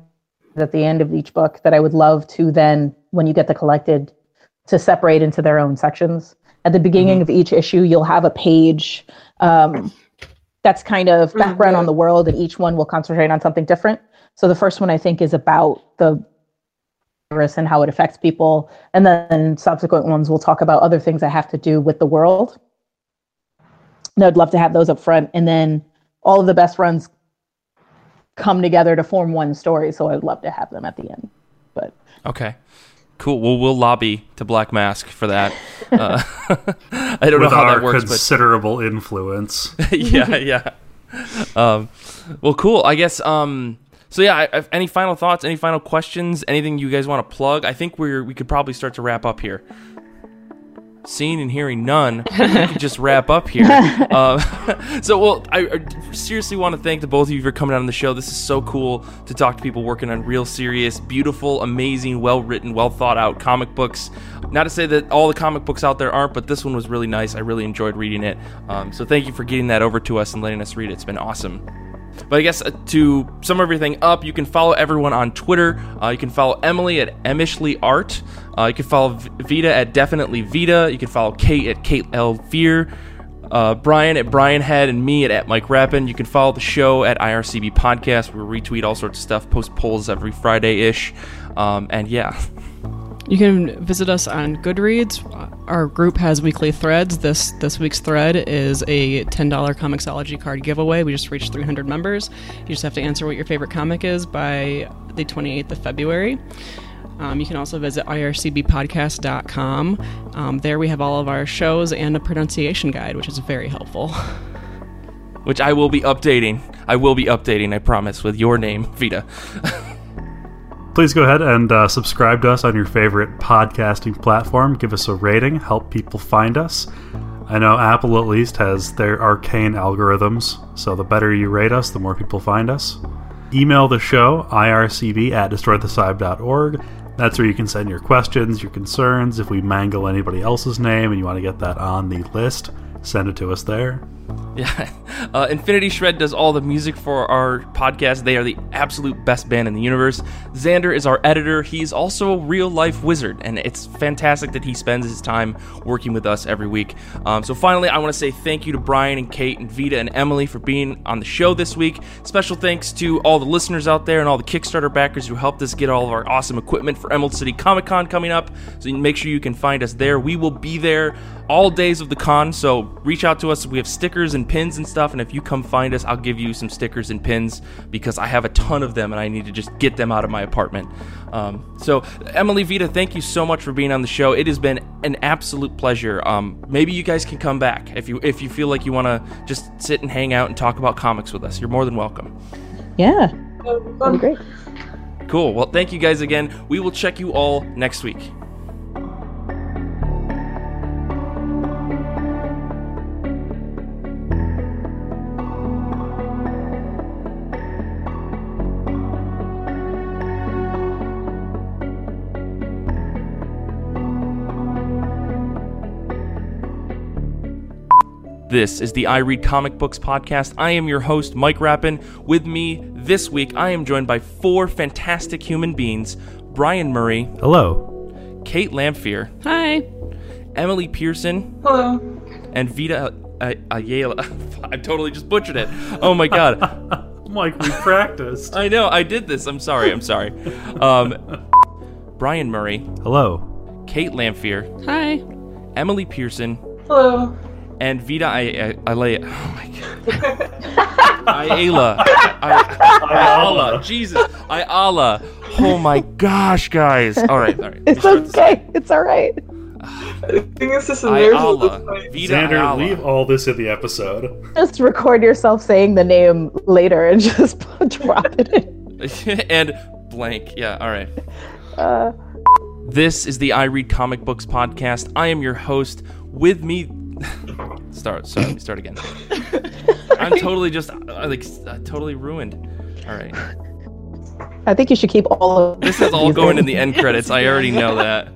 at the end of each book that I would love to then, when you get the collected, to separate into their own sections. At the beginning of each issue, you'll have a page um, that's kind of background yeah. on the world, and each one will concentrate on something different. So the first one I think is about the virus and how it affects people, and then subsequent ones will talk about other things that have to do with the world. And I'd love to have those up front, and then all of the best runs come together to form one story. So I'd love to have them at the end. But Okay. Cool. Well, we'll lobby to Black Mask for that. Uh, I don't With know how our that works, but considerable influence. yeah, yeah. Um, well, cool. I guess. Um, so yeah. I, I- any final thoughts? Any final questions? Anything you guys want to plug? I think we're we could probably start to wrap up here. Seeing and hearing none, we could just wrap up here. Um, so, well, I, I seriously want to thank the both of you for coming out on the show. This is so cool to talk to people working on real serious, beautiful, amazing, well written, well thought out comic books. Not to say that all the comic books out there aren't, but this one was really nice. I really enjoyed reading it. Um, so, thank you for getting that over to us and letting us read it. It's been awesome. But I guess uh, to sum everything up, you can follow everyone on Twitter. Uh, you can follow Emily at Emishly Art. Uh, you can follow Vita at Definitely Vita. You can follow Kate at Kate L Fear. Uh, Brian at Brian Head and me at, at Mike Rappin. You can follow the show at IRCB Podcast. We retweet all sorts of stuff, post polls every Friday ish. Um, and yeah, You can visit us on Goodreads. Our group has weekly threads. This this week's thread is a ten dollar Comixology card giveaway. We just reached 300 members. You just have to answer what your favorite comic is by the 28th of February. Um, you can also visit ircbpodcast.com. Um, there we have all of our shows and a pronunciation guide, which is very helpful. which I will be updating. I will be updating, I promise, with your name, Vita. Please go ahead and uh, subscribe to us on your favorite podcasting platform. Give us a rating, help people find us. I know Apple at least has their arcane algorithms, so the better you rate us, the more people find us. Email the show, ircb at destroythecybe.org. That's where you can send your questions, your concerns. If we mangle anybody else's name and you want to get that on the list, send it to us there. Yeah. Uh, Infinity Shred does all the music for our podcast. They are the absolute best band in the universe. Xander is our editor. He's also a real life wizard, and it's fantastic that he spends his time working with us every week. Um, so, finally, I want to say thank you to Brian and Kate and Vita and Emily for being on the show this week. Special thanks to all the listeners out there and all the Kickstarter backers who helped us get all of our awesome equipment for Emerald City Comic Con coming up. So, make sure you can find us there. We will be there all days of the con. So reach out to us. We have stickers and pins and stuff. And if you come find us, I'll give you some stickers and pins because I have a ton of them and I need to just get them out of my apartment. Um, so Emily Vita, thank you so much for being on the show. It has been an absolute pleasure. Um, maybe you guys can come back if you if you feel like you want to just sit and hang out and talk about comics with us. You're more than welcome. yeah, that'd be great. Cool. Well, thank you guys again. We will check you all next week. This is the I Read Comic Books podcast. I am your host, Mike Rappin. With me this week, I am joined by four fantastic human beings Brian Murray, Hello. Kate Lamphere, Hi. Emily Pearson, Hello. and Vita Ayala. I totally just butchered it. Oh my god. Mike, we practiced. I know. I did this. I'm sorry. I'm sorry. Um, Brian Murray, Hello. Kate Lamphere, Hi. Emily Pearson, Hello. And Vita I- I- Ilea. Oh my god. Ayala. I- Ayala. Jesus. Ayala. Oh my gosh, guys. All right. All right. It's Let me start this okay. It's all right. I think it's just a Ayala. Vita Xander, Ayala. leave all this in the episode. Just record yourself saying the name later and just drop it in. and blank. Yeah, all right. Uh, This is the I Read Comic Books podcast. I am your host. With me, start. Sorry, let me start again. I'm totally just uh, like uh, totally ruined. All right, I think you should keep all of this is all going in in. the end credits. I already know that.